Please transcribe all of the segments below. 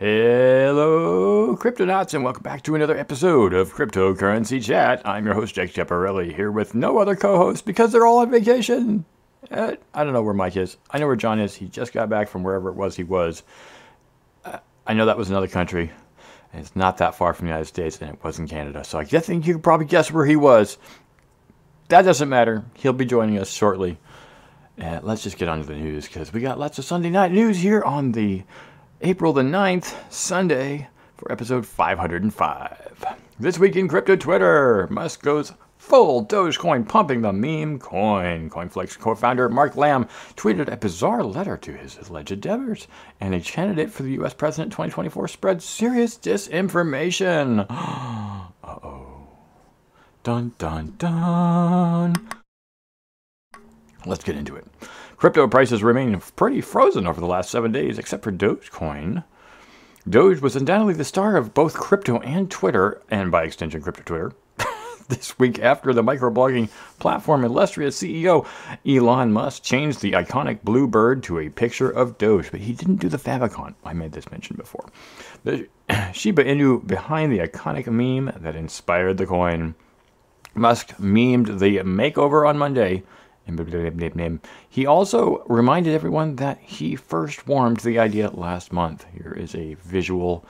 Hello, Cryptonauts, and welcome back to another episode of Cryptocurrency Chat. I'm your host, Jake Chaparelli, here with no other co hosts because they're all on vacation. Uh, I don't know where Mike is. I know where John is. He just got back from wherever it was he was. Uh, I know that was another country. and It's not that far from the United States, and it was in Canada. So I think you can probably guess where he was. That doesn't matter. He'll be joining us shortly. Uh, let's just get on to the news because we got lots of Sunday night news here on the April the 9th, Sunday, for episode 505. This week in crypto Twitter, Musk goes full Dogecoin pumping the meme coin. Coinflex co founder Mark Lamb tweeted a bizarre letter to his alleged debtors, and a candidate for the U.S. President 2024 spread serious disinformation. uh oh. Dun dun dun. Let's get into it. Crypto prices remain pretty frozen over the last seven days, except for Dogecoin. Doge was undoubtedly the star of both crypto and Twitter, and by extension, crypto Twitter. this week after the microblogging platform illustrious CEO Elon Musk changed the iconic blue bird to a picture of Doge, but he didn't do the favicon. I made this mention before. The Shiba Inu behind the iconic meme that inspired the coin. Musk memed the makeover on Monday he also reminded everyone that he first warmed the idea last month. Here is a visual.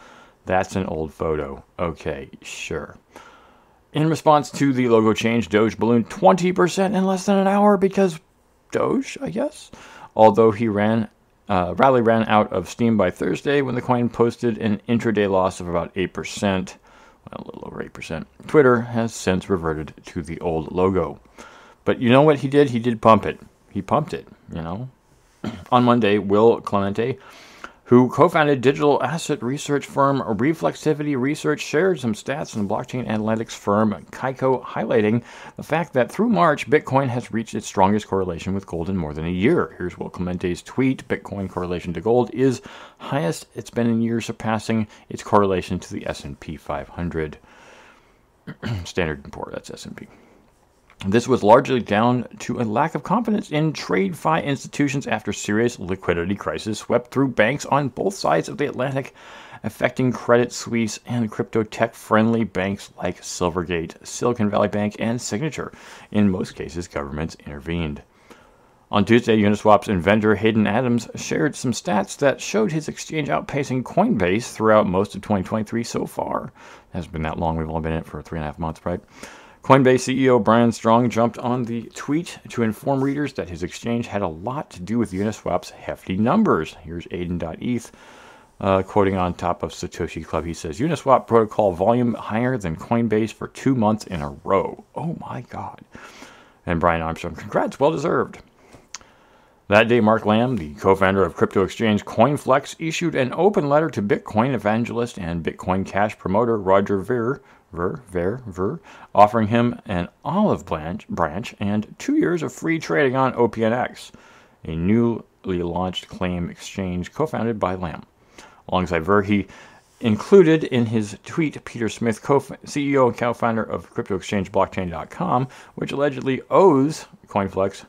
That's an old photo. Okay, sure. In response to the logo change, Doge ballooned 20% in less than an hour because Doge, I guess. Although he ran, uh, rally ran out of steam by Thursday when the coin posted an intraday loss of about 8%, well, a little over 8%. Twitter has since reverted to the old logo. But you know what he did? He did pump it. He pumped it, you know. On Monday, Will Clemente, who co founded digital asset research firm Reflexivity Research, shared some stats from blockchain analytics firm Kaiko, highlighting the fact that through March, Bitcoin has reached its strongest correlation with gold in more than a year. Here's Will Clemente's tweet Bitcoin correlation to gold is highest it's been in years, surpassing its correlation to the S&P 500. Standard & Poor, that's S&P. This was largely down to a lack of confidence in TradFi institutions after serious liquidity crisis swept through banks on both sides of the Atlantic, affecting Credit Suisse and crypto tech friendly banks like Silvergate, Silicon Valley Bank, and Signature. In most cases, governments intervened. On Tuesday, Uniswap's inventor Hayden Adams shared some stats that showed his exchange outpacing Coinbase throughout most of 2023 so far. It hasn't been that long, we've only been in it for three and a half months, right? Coinbase CEO Brian Strong jumped on the tweet to inform readers that his exchange had a lot to do with Uniswap's hefty numbers. Here's Aiden.eth. Uh, quoting on top of Satoshi Club, he says Uniswap protocol volume higher than Coinbase for two months in a row. Oh my God. And Brian Armstrong, congrats, well deserved. That day, Mark Lamb, the co founder of crypto exchange CoinFlex, issued an open letter to Bitcoin evangelist and Bitcoin Cash promoter Roger Ver Ver, Ver, Ver, offering him an olive branch, and two years of free trading on OPNX, a newly launched claim exchange co founded by Lamb. Alongside Ver, he included in his tweet Peter Smith, CEO and co founder of crypto exchange blockchain.com, which allegedly owes CoinFlex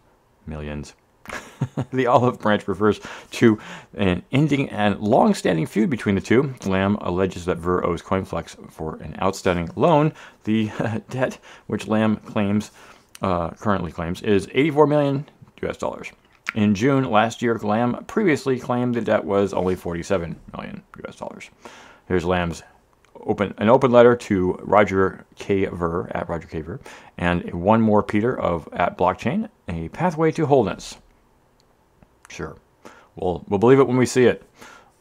millions. the olive branch refers to an ending and long standing feud between the two. Lamb alleges that Ver owes Coinflex for an outstanding loan. The debt, which Lamb claims, uh, currently claims, is 84 million US dollars. In June last year, Lamb previously claimed the debt was only 47 million US dollars. Here's Lamb's open an open letter to Roger K. Ver at Roger K. Ver, and one more Peter of at Blockchain, a pathway to wholeness. Sure. We'll, we'll believe it when we see it.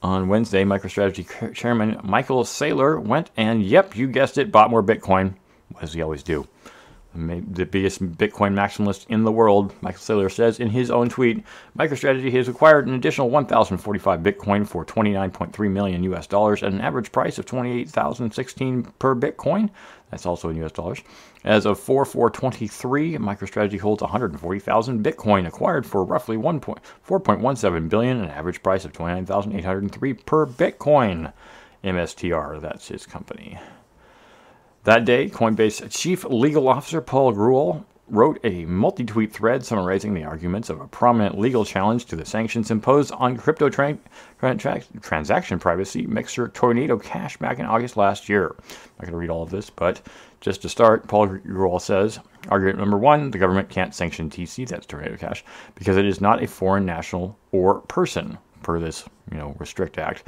On Wednesday, MicroStrategy Chairman Michael Saylor went and, yep, you guessed it, bought more Bitcoin, as he always do the biggest Bitcoin maximalist in the world, Michael Saylor says in his own tweet, MicroStrategy has acquired an additional 1,045 Bitcoin for 29.3 million US dollars at an average price of 28,016 per Bitcoin. That's also in US dollars. As of 4423, MicroStrategy holds 140,000 Bitcoin acquired for roughly 4.17 billion, an average price of 29,803 per Bitcoin. MSTR, that's his company. That day, Coinbase Chief Legal Officer Paul Grewal wrote a multi tweet thread summarizing the arguments of a prominent legal challenge to the sanctions imposed on crypto tra- tra- transaction privacy mixer Tornado Cash back in August last year. I'm not going to read all of this, but just to start, Paul Grewal says argument number one the government can't sanction TC, that's Tornado Cash, because it is not a foreign national or person per this you know, Restrict Act.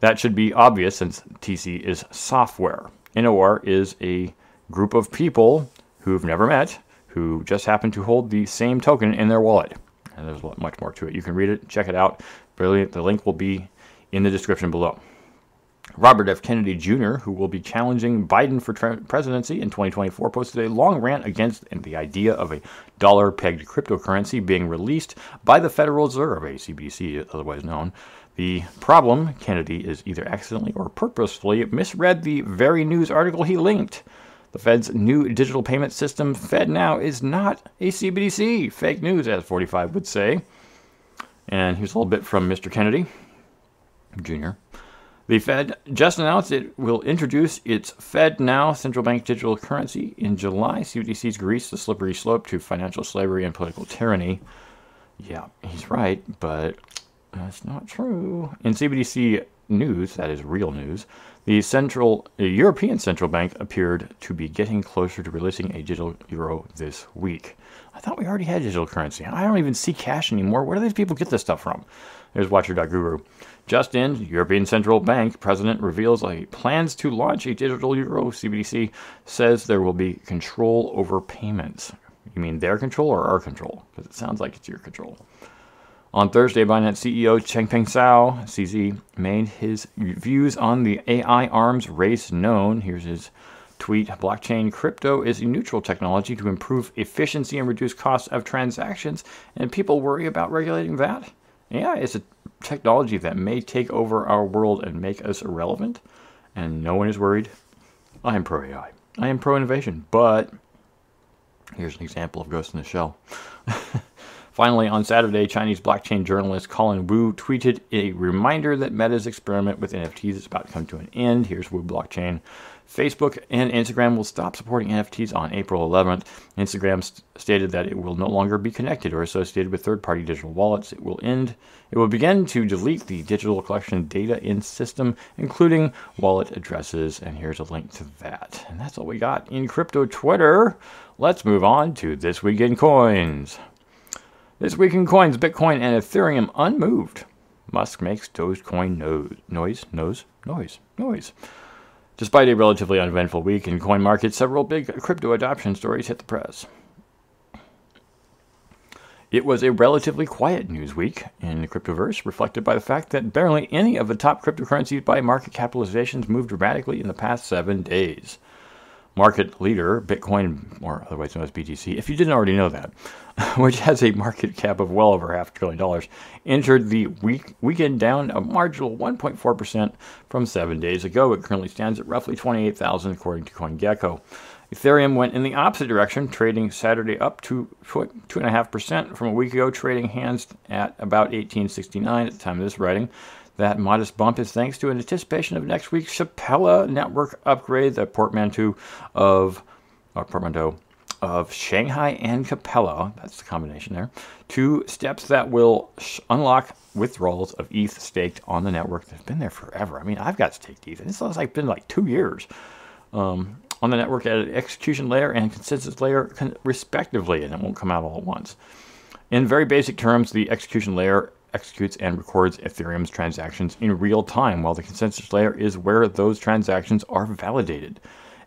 That should be obvious since TC is software. NOR is a group of people who've never met who just happen to hold the same token in their wallet. And there's much more to it. You can read it, check it out. Brilliant. The link will be in the description below. Robert F. Kennedy Jr., who will be challenging Biden for presidency in 2024, posted a long rant against the idea of a dollar pegged cryptocurrency being released by the Federal Reserve, ACBC otherwise known. The problem Kennedy is either accidentally or purposefully misread the very news article he linked. The Fed's new digital payment system, FedNow, is not a CBDC. Fake news, as 45 would say. And here's a little bit from Mr. Kennedy Jr. The Fed just announced it will introduce its FedNow central bank digital currency in July. CBDC's grease the slippery slope to financial slavery and political tyranny. Yeah, he's right, but that's not true. In CBDC news, that is real news, the central the European Central Bank appeared to be getting closer to releasing a digital euro this week. I thought we already had digital currency. I don't even see cash anymore. Where do these people get this stuff from? There's Watcher.guru. Just in, European Central Bank president reveals he plans to launch a digital euro. CBDC says there will be control over payments. You mean their control or our control? Because it sounds like it's your control. On Thursday, Binance CEO Changpeng Zhao, CZ, made his views on the AI arms race known. Here's his tweet Blockchain crypto is a neutral technology to improve efficiency and reduce costs of transactions, and people worry about regulating that. AI is a technology that may take over our world and make us irrelevant, and no one is worried. I am pro AI. I am pro innovation, but here's an example of Ghost in the Shell. Finally, on Saturday, Chinese blockchain journalist Colin Wu tweeted a reminder that Meta's experiment with NFTs is about to come to an end. Here's Wu Blockchain. Facebook and Instagram will stop supporting NFTs on April 11th. Instagram st- stated that it will no longer be connected or associated with third-party digital wallets. It will end. It will begin to delete the digital collection data in system, including wallet addresses. And here's a link to that. And that's all we got in crypto Twitter. Let's move on to this week in coins. This week in coins, Bitcoin and Ethereum unmoved. Musk makes Dogecoin nose, noise, nose, noise, noise. Despite a relatively uneventful week in coin markets, several big crypto adoption stories hit the press. It was a relatively quiet news week in the cryptoverse, reflected by the fact that barely any of the top cryptocurrencies by market capitalizations moved dramatically in the past seven days market leader, Bitcoin, or otherwise known as BTC, if you didn't already know that, which has a market cap of well over half a trillion dollars, entered the week, weekend down a marginal 1.4% from seven days ago. It currently stands at roughly 28,000 according to CoinGecko. Ethereum went in the opposite direction, trading Saturday up to 2.5% from a week ago, trading hands at about 1869 at the time of this writing. That modest bump is thanks to an anticipation of next week's Shapella network upgrade, the portmanteau of or portmanteau of Shanghai and Capella. That's the combination there. Two steps that will unlock withdrawals of ETH staked on the network that's been there forever. I mean, I've got staked ETH, and it's like been like two years um, on the network at an execution layer and consensus layer, respectively, and it won't come out all at once. In very basic terms, the execution layer executes and records Ethereum's transactions in real time, while the consensus layer is where those transactions are validated.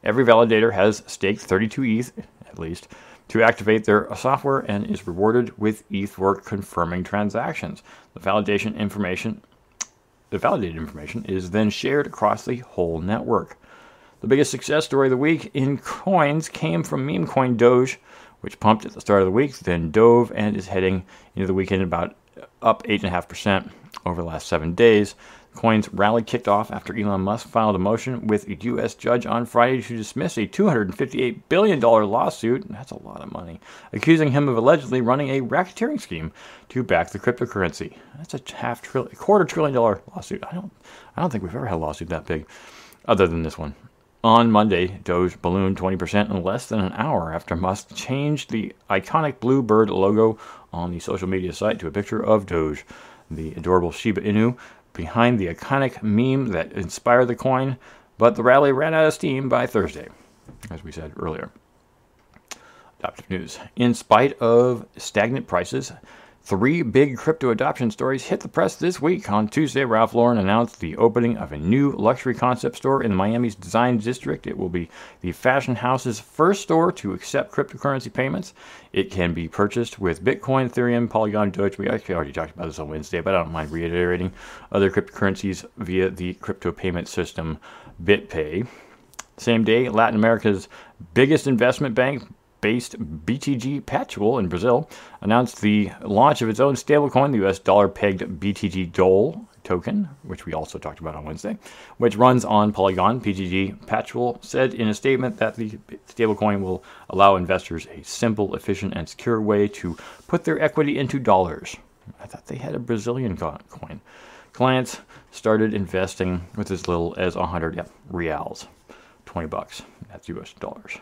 Every validator has staked 32 ETH, at least, to activate their software and is rewarded with ETH for confirming transactions. The validation information the validated information is then shared across the whole network. The biggest success story of the week in coins came from meme coin Doge, which pumped at the start of the week, then dove and is heading into the weekend about up 8.5% over the last seven days. Coin's rally kicked off after Elon Musk filed a motion with a U.S. judge on Friday to dismiss a $258 billion lawsuit, that's a lot of money, accusing him of allegedly running a racketeering scheme to back the cryptocurrency. That's a half trillion, quarter trillion dollar lawsuit. I don't, I don't think we've ever had a lawsuit that big, other than this one. On Monday, Doge ballooned 20% in less than an hour after Musk changed the iconic blue bird logo on the social media site to a picture of Doge, the adorable Shiba Inu, behind the iconic meme that inspired the coin. But the rally ran out of steam by Thursday, as we said earlier. Adoptive news. In spite of stagnant prices, Three big crypto adoption stories hit the press this week. On Tuesday, Ralph Lauren announced the opening of a new luxury concept store in Miami's Design District. It will be the fashion house's first store to accept cryptocurrency payments. It can be purchased with Bitcoin, Ethereum, Polygon, Doge. We actually already talked about this on Wednesday, but I don't mind reiterating other cryptocurrencies via the crypto payment system BitPay. Same day, Latin America's biggest investment bank, based BTG Pactual in Brazil announced the launch of its own stablecoin, the US dollar pegged BTG Dol token, which we also talked about on Wednesday, which runs on Polygon. BTG Pactual said in a statement that the stablecoin will allow investors a simple, efficient, and secure way to put their equity into dollars. I thought they had a Brazilian coin. Clients started investing with as little as 100 yep, reals, 20 bucks. That's US dollars.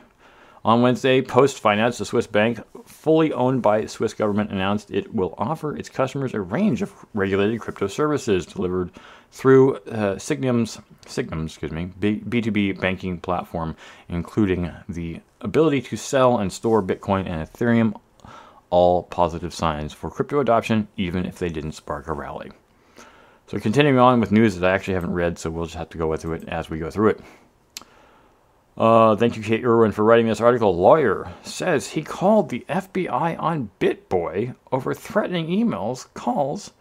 On Wednesday, Post Finance, the Swiss bank fully owned by the Swiss government, announced it will offer its customers a range of regulated crypto services delivered through uh, Sygnum's, Sygnum's excuse me, B- B2B banking platform, including the ability to sell and store Bitcoin and Ethereum, all positive signs for crypto adoption, even if they didn't spark a rally. So, continuing on with news that I actually haven't read, so we'll just have to go through it as we go through it. Uh, thank you, Kate Irwin, for writing this article. Lawyer says he called the FBI on BitBoy over threatening emails, calls,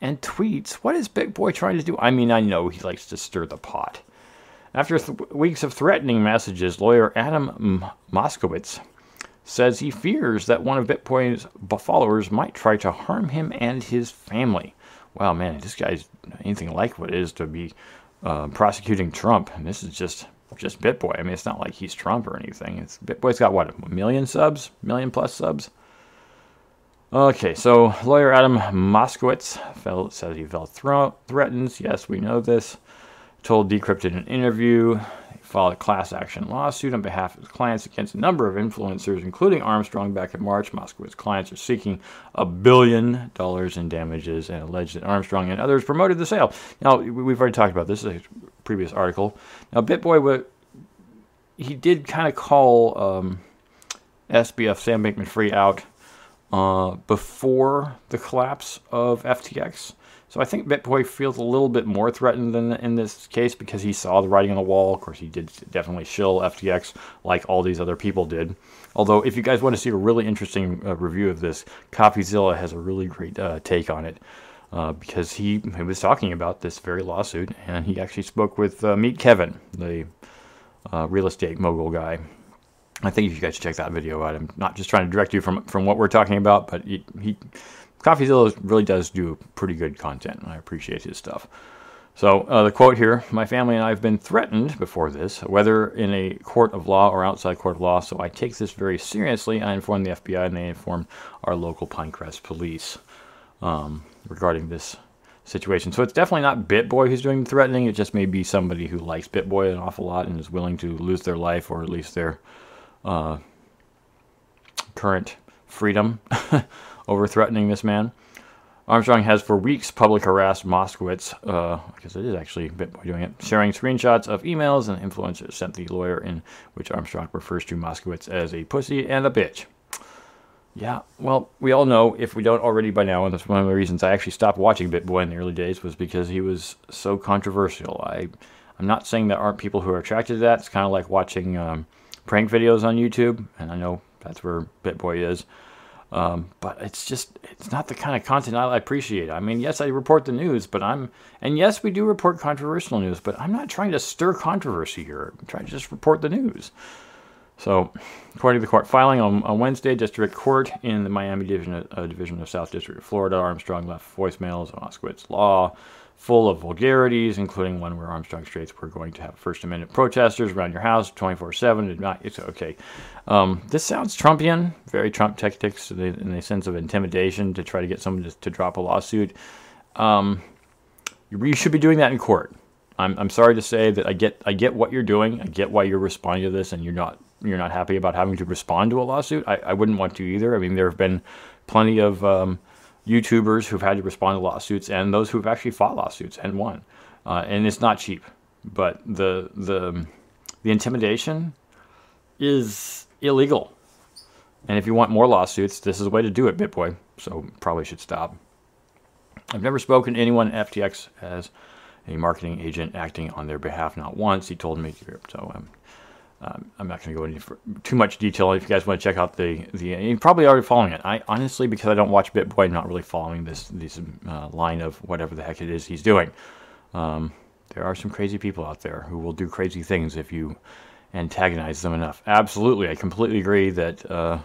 and tweets. What is BitBoy trying to do? I mean, I know he likes to stir the pot. After th- weeks of threatening messages, lawyer Adam Moskowitz says he fears that one of BitBoy's followers might try to harm him and his family. Wow, man, this guy's anything like what it is to be uh, prosecuting Trump. And this is just just BitBoy. I mean, it's not like he's Trump or anything. It's BitBoy's got what a million subs, million plus subs. Okay, so lawyer Adam Moskowitz felt, says he felt threatened. Yes, we know this. Told Decrypt in an interview filed a class action lawsuit on behalf of his clients against a number of influencers, including Armstrong. Back in March, Moskowitz's clients are seeking a billion dollars in damages and alleged that Armstrong and others promoted the sale. Now, we've already talked about this in a previous article. Now, BitBoy, he did kind of call um, SBF Sam Bankman-Fried out uh, before the collapse of FTX. So I think BitBoy feels a little bit more threatened than in this case because he saw the writing on the wall. Of course, he did definitely shill FTX like all these other people did. Although, if you guys want to see a really interesting uh, review of this, CoffeeZilla has a really great uh, take on it. Uh, because he, he was talking about this very lawsuit, and he actually spoke with uh, Meet Kevin, the uh, real estate mogul guy. I think you guys should check that video out. I'm not just trying to direct you from from what we're talking about, but he, he CoffeeZilla really does do pretty good content, and I appreciate his stuff. So uh, the quote here: "My family and I have been threatened before this, whether in a court of law or outside court of law. So I take this very seriously. I informed the FBI, and they informed our local Pinecrest police um, regarding this situation. So it's definitely not BitBoy who's doing the threatening. It just may be somebody who likes BitBoy an awful lot and is willing to lose their life or at least their uh, current freedom over threatening this man. Armstrong has for weeks public harassed Moskowitz, uh, because it is actually BitBoy doing it, sharing screenshots of emails and influencers sent the lawyer in which Armstrong refers to Moskowitz as a pussy and a bitch. Yeah, well, we all know, if we don't already by now, and that's one of the reasons I actually stopped watching BitBoy in the early days, was because he was so controversial. I, I'm not saying there aren't people who are attracted to that. It's kind of like watching um, prank videos on YouTube, and I know that's where BitBoy is. Um, but it's just it's not the kind of content I appreciate. I mean, yes, I report the news, but I'm and yes, we do report controversial news, but I'm not trying to stir controversy here. I'm trying to just report the news. So, according to the court filing on, on Wednesday, District Court in the Miami Division, uh, Division of South District of Florida, Armstrong left voicemails on Moskowitz law full of vulgarities, including one where Armstrong states we're going to have First Amendment protesters around your house 24 7. It's okay. Um, this sounds Trumpian, very Trump tactics in the sense of intimidation to try to get someone to, to drop a lawsuit. Um, you should be doing that in court. I'm, I'm sorry to say that I get I get what you're doing. I get why you're responding to this, and you're not you're not happy about having to respond to a lawsuit. I, I wouldn't want to either. I mean, there have been plenty of um, YouTubers who've had to respond to lawsuits, and those who've actually fought lawsuits and won. Uh, and it's not cheap, but the the the intimidation is illegal. And if you want more lawsuits, this is the way to do it, BitBoy. So probably should stop. I've never spoken to anyone at FTX as a marketing agent acting on their behalf, not once. He told me. So um, um, I'm not going to go into too much detail. If you guys want to check out the the, you're probably already following it. I honestly, because I don't watch BitBoy, I'm not really following this this uh, line of whatever the heck it is he's doing. Um, there are some crazy people out there who will do crazy things if you antagonize them enough. Absolutely, I completely agree that. Uh,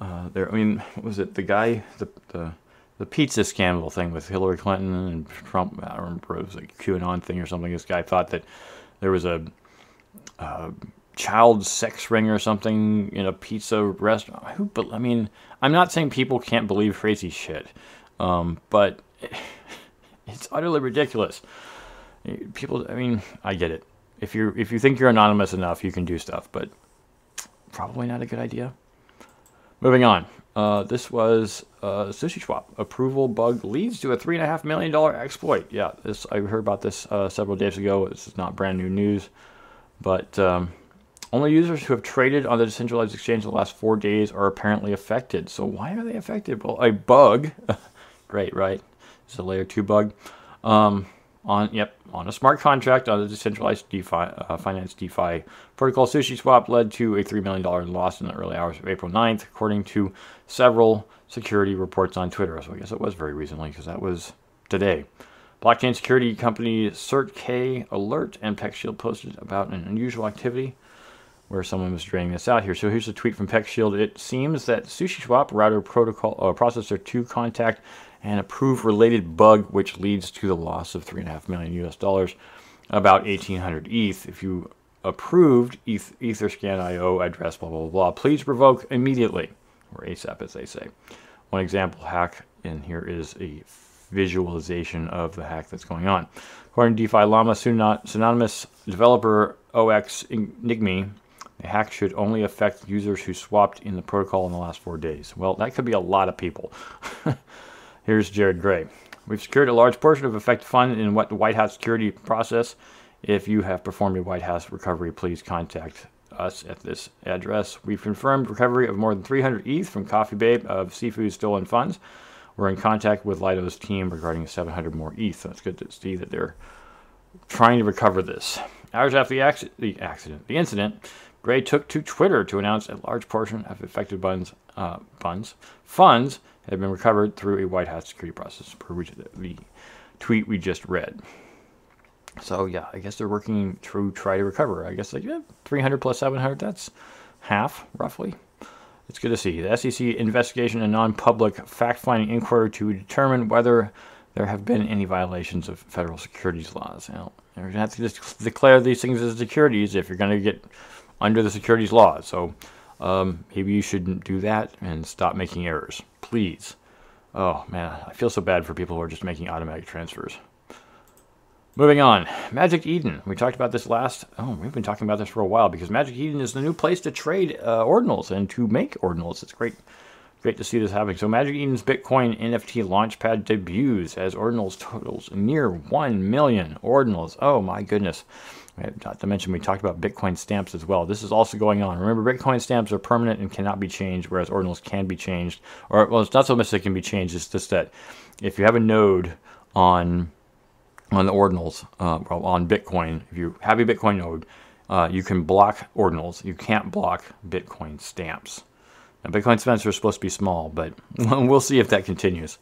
uh, there, I mean, what was it? The guy, the the the pizza scandal thing with Hillary Clinton and Trump. I remember it was a QAnon thing or something. This guy thought that there was a, a child sex ring or something in a pizza restaurant. Who? But I mean, I'm not saying people can't believe crazy shit, um, but it's utterly ridiculous. People, I mean, I get it. If you if you think you're anonymous enough, you can do stuff, but probably not a good idea. Moving on. Uh, this was uh, SushiSwap approval bug leads to a three and a half million dollar exploit. Yeah, this I heard about this uh, several days ago. This is not brand new news, but um, only users who have traded on the decentralized exchange in the last four days are apparently affected. So why are they affected? Well, a bug. Great, right? It's a layer two bug. Um, on yep on a smart contract on the decentralized DeFi uh, finance DeFi protocol. Sushi Swap led to a three million dollar loss in the early hours of April 9th, according to several security reports on Twitter. So I guess it was very recently because that was today. Blockchain security company CertiK Alert and PeckShield posted about an unusual activity where someone was draining this out here. So here's a tweet from PeckShield. It seems that SushiSwap router protocol uh, processor 2 contact and approve related bug which leads to the loss of 3.5 million US dollars, about 1800 ETH. If you approved ETH, Etherscan IO address, blah, blah, blah, please revoke immediately, or ASAP as they say. One example hack in here is a visualization of the hack that's going on. According to DeFi Llama, synonymous developer OX Enigme, the hack should only affect users who swapped in the protocol in the last four days. Well, that could be a lot of people. Here's Jared Grey. We've secured a large portion of affected fund in what the whitehat security process. If you have performed a whitehat recovery, please contact us at this address. We've confirmed recovery of more than 300 ETH from Coffee Babe of Seafood stolen funds. We're in contact with Lido's team regarding 700 more ETH. So it's good to see that they're trying to recover this. Hours after the, the accident, the incident, Grey took to Twitter to announce a large portion of affected funds, uh, funds, funds had been recovered through a whitehat security process, per the tweet we just read. So yeah, I guess they're working to try to recover. I guess like yeah, 300 plus 700, that's half roughly. It's good to see. The SEC investigation and non-public fact-finding inquiry to determine whether there have been any violations of federal securities laws. You're going to have to just declare these things as securities if you're going to get under the securities laws. So um, maybe you shouldn't do that and stop making errors. Please. Oh, man, I feel so bad for people who are just making automatic transfers. Moving on, Magic Eden. We talked about this last. Oh, we've been talking about this for a while because Magic Eden is the new place to trade uh, ordinals and to make ordinals. It's great, great to see this happening. So Magic Eden's Bitcoin NFT launchpad debuts as ordinals totals near one million ordinals. Oh my goodness! Not to mention, we talked about Bitcoin stamps as well. This is also going on. Remember, Bitcoin stamps are permanent and cannot be changed, whereas ordinals can be changed. Or, well, it's not so much they can be changed. It's just that if you have a node on on the ordinals, uh, well, on Bitcoin, if you have a Bitcoin node, uh, you can block ordinals. You can't block Bitcoin stamps. Now, Bitcoin stamps are supposed to be small, but we'll see if that continues.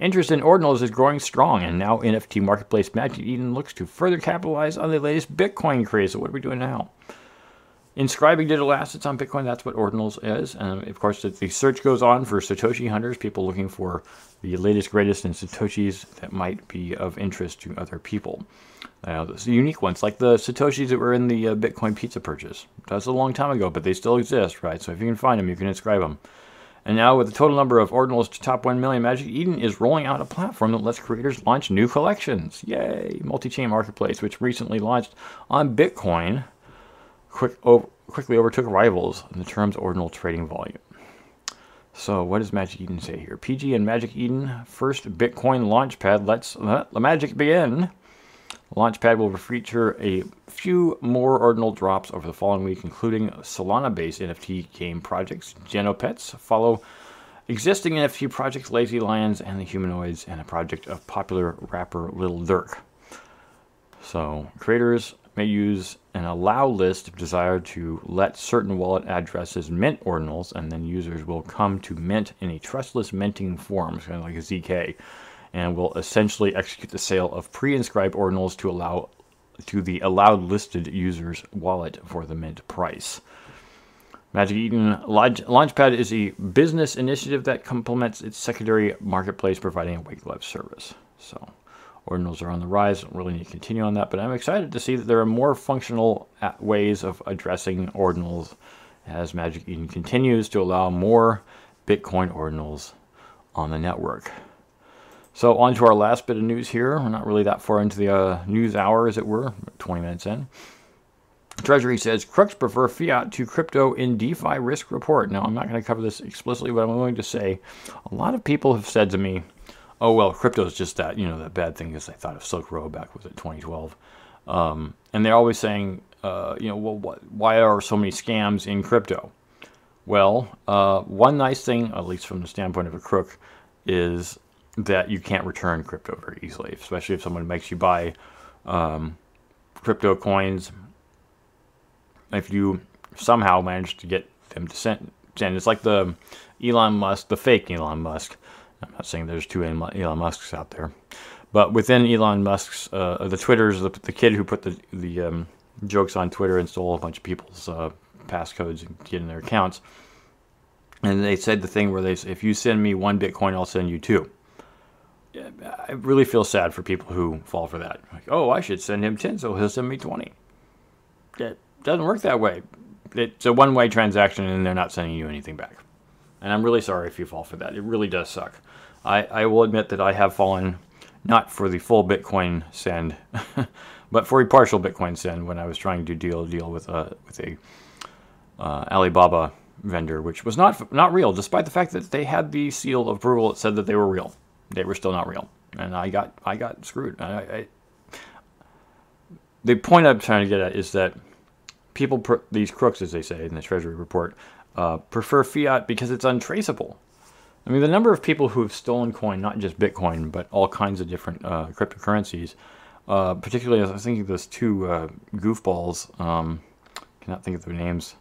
Interest in ordinals is growing strong, and now NFT marketplace Magic Eden looks to further capitalize on the latest Bitcoin craze. So, what are we doing now? Inscribing digital assets on Bitcoin, that's what Ordinals is. And of course, the search goes on for Satoshi hunters, people looking for the latest, greatest in Satoshis that might be of interest to other people. Uh, the unique ones, like the Satoshis that were in the uh, Bitcoin pizza purchase. That's a long time ago, but they still exist, right? So if you can find them, you can inscribe them. And now, with the total number of ordinals to top 1 million, Magic Eden is rolling out a platform that lets creators launch new collections. Yay! Multi chain marketplace, which recently launched on Bitcoin, quick, quickly overtook rivals in the terms ordinal trading volume. So, what does Magic Eden say here? PG and Magic Eden first Bitcoin launchpad Let's uh, let the magic begin. Launchpad will feature a few more ordinal drops over the following week, including Solana-based NFT game projects, Genopets, follow existing NFT projects Lazy Lions and the Humanoids, and a project of popular rapper Lil Durk. So creators may use an allow list if desired to let certain wallet addresses mint ordinals, and then users will come to mint in a trustless minting form, kind of like a ZK and will essentially execute the sale of pre-inscribed ordinals to allow to the allowed listed user's wallet for the mint price. Magic Eden Launchpad is a business initiative that complements its secondary marketplace, providing a glove service. So, ordinals are on the rise. Don't really need to continue on that, but I'm excited to see that there are more functional ways of addressing ordinals as Magic Eden continues to allow more Bitcoin ordinals on the network. So on to our last bit of news here. We're not really that far into the uh, news hour, as it were, 20 minutes in. Treasury says crooks prefer fiat to crypto in DeFi risk report. Now, I'm not going to cover this explicitly, but I'm going to say a lot of people have said to me, oh, well, crypto is just that, you know, that bad thing because I thought of Silk Road back, was it 2012? Um, and they're always saying, uh, you know, well, what, why are so many scams in crypto? Well, uh, one nice thing, at least from the standpoint of a crook, is that you can't return crypto very easily, especially if someone makes you buy um, crypto coins. If you somehow manage to get them to send, send, it's like the Elon Musk, the fake Elon Musk. I'm not saying there's two Elon Musks out there, but within Elon Musk's, uh, the Twitter's, the, the kid who put the the um, jokes on Twitter and stole a bunch of people's uh, passcodes and get in their accounts. And they said the thing where they if you send me one Bitcoin, I'll send you two. I really feel sad for people who fall for that. Like, oh, I should send him 10, so he'll send me 20. It doesn't work that way. It's a one way transaction, and they're not sending you anything back. And I'm really sorry if you fall for that. It really does suck. I, I will admit that I have fallen not for the full Bitcoin send, but for a partial Bitcoin send when I was trying to deal deal with a with a uh, Alibaba vendor, which was not not real, despite the fact that they had the seal of approval that said that they were real they were still not real, and I got I got screwed. I, I, the point I'm trying to get at is that people, these crooks, as they say in the Treasury report, uh, prefer fiat because it's untraceable. I mean, the number of people who have stolen coin, not just Bitcoin, but all kinds of different uh, cryptocurrencies, uh, particularly I was thinking of those two uh, goofballs, um, cannot think of their names,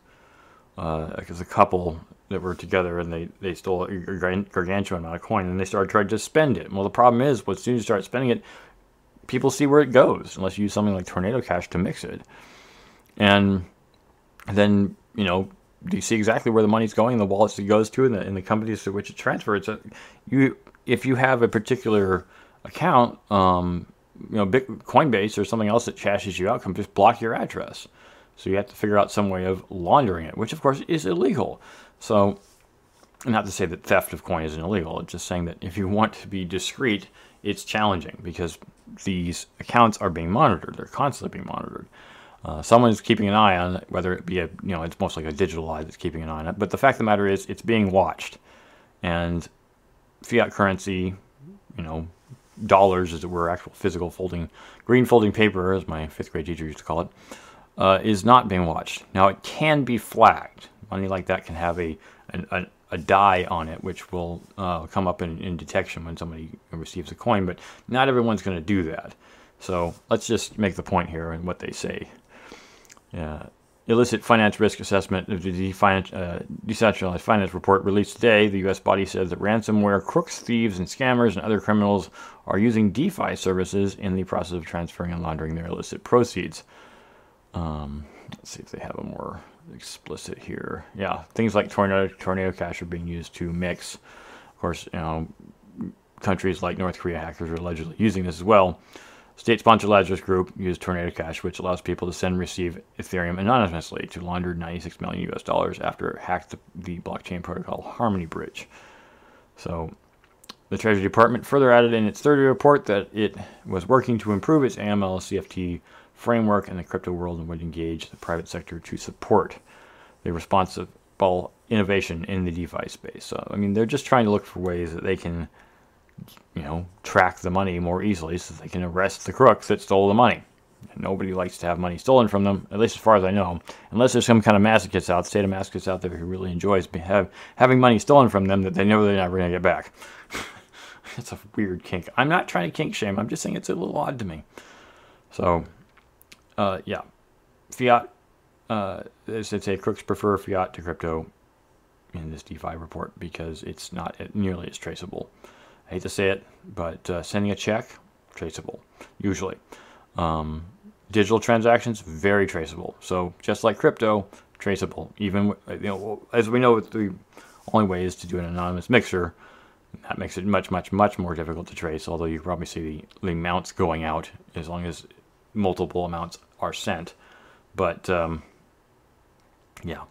because uh, a couple that were together and they, they stole a gargantuan amount of coin and they started trying to spend it. Well, the problem is, as soon as you start spending it, people see where it goes unless you use something like Tornado Cash to mix it. And then, you know, you see exactly where the money's going, the wallets it goes to, and the, and the companies to which it transfers. You, if you have a particular account, um, you know, Coinbase or something else that cashes you out, can just block your address. So you have to figure out some way of laundering it, which of course is illegal. So, not to say that theft of coin isn't illegal, it's just saying that if you want to be discreet, it's challenging because these accounts are being monitored. They're constantly being monitored. Uh, someone's keeping an eye on it, whether it be a, you know, it's most like a digital eye that's keeping an eye on it. But the fact of the matter is, it's being watched. And fiat currency, you know, dollars, as it were, actual physical folding, green folding paper, as my fifth grade teacher used to call it, uh, is not being watched. Now, it can be flagged. Money like that can have a, a, a dye on it, which will uh, come up in, in detection when somebody receives a coin, but not everyone's going to do that. So let's just make the point here and what they say. Illicit finance risk assessment of the uh, decentralized finance report released today. The U.S. body says that ransomware crooks, thieves, and scammers and other criminals are using DeFi services in the process of transferring and laundering their illicit proceeds. Um, let's see if they have a more explicit here. Yeah, things like Tornado, Tornado Cash are being used to mix. Of course, you know, countries like North Korea hackers are allegedly using this as well. State sponsored Lazarus Group used Tornado Cash, which allows people to send and receive Ethereum anonymously to launder 96 million US dollars after it hacked the, the blockchain protocol Harmony Bridge. So, the Treasury Department further added in its third report that it was working to improve its AML CFT framework in the crypto world and would engage the private sector to support the responsible innovation in the DeFi space. So, I mean, they're just trying to look for ways that they can you know, track the money more easily so they can arrest the crooks that stole the money. Nobody likes to have money stolen from them, at least as far as I know, unless there's some kind of masochist out, state of masochist out there who really enjoys have, having money stolen from them that they know they're never going to get back. it's a weird kink. I'm not trying to kink shame. I'm just saying it's a little odd to me. So, uh, yeah, fiat. Uh, as I say, crooks prefer fiat to crypto in this DeFi report because it's not nearly as traceable. I hate to say it, but uh, sending a check, traceable, usually. Um, digital transactions, very traceable. So just like crypto, traceable. Even you know, as we know, the only way is to do an anonymous mixer. That makes it much, much, much more difficult to trace. Although you probably see the, the amounts going out as long as multiple amounts are sent. But um, yeah,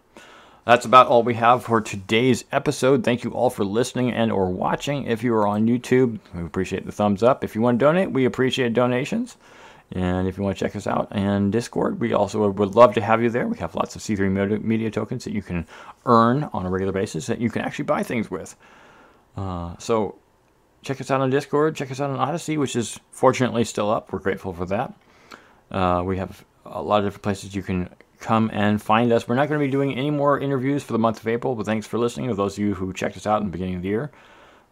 that's about all we have for today's episode. Thank you all for listening and or watching. If you are on YouTube, we appreciate the thumbs up. If you want to donate, we appreciate donations. And if you want to check us out and Discord, we also would love to have you there. We have lots of C3 media tokens that you can earn on a regular basis that you can actually buy things with. Uh, so check us out on Discord. Check us out on Odysee, which is fortunately still up. We're grateful for that. Uh, we have a lot of different places you can come and find us. We're not going to be doing any more interviews for the month of April, but thanks for listening to those of you who checked us out in the beginning of the year.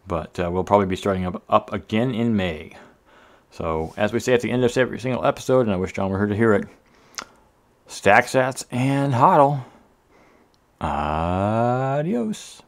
But uh, we'll probably be starting up, up again in May. So, as we say at the end of every single episode, and I wish John were here to hear it, stack sats and hodl. Adios.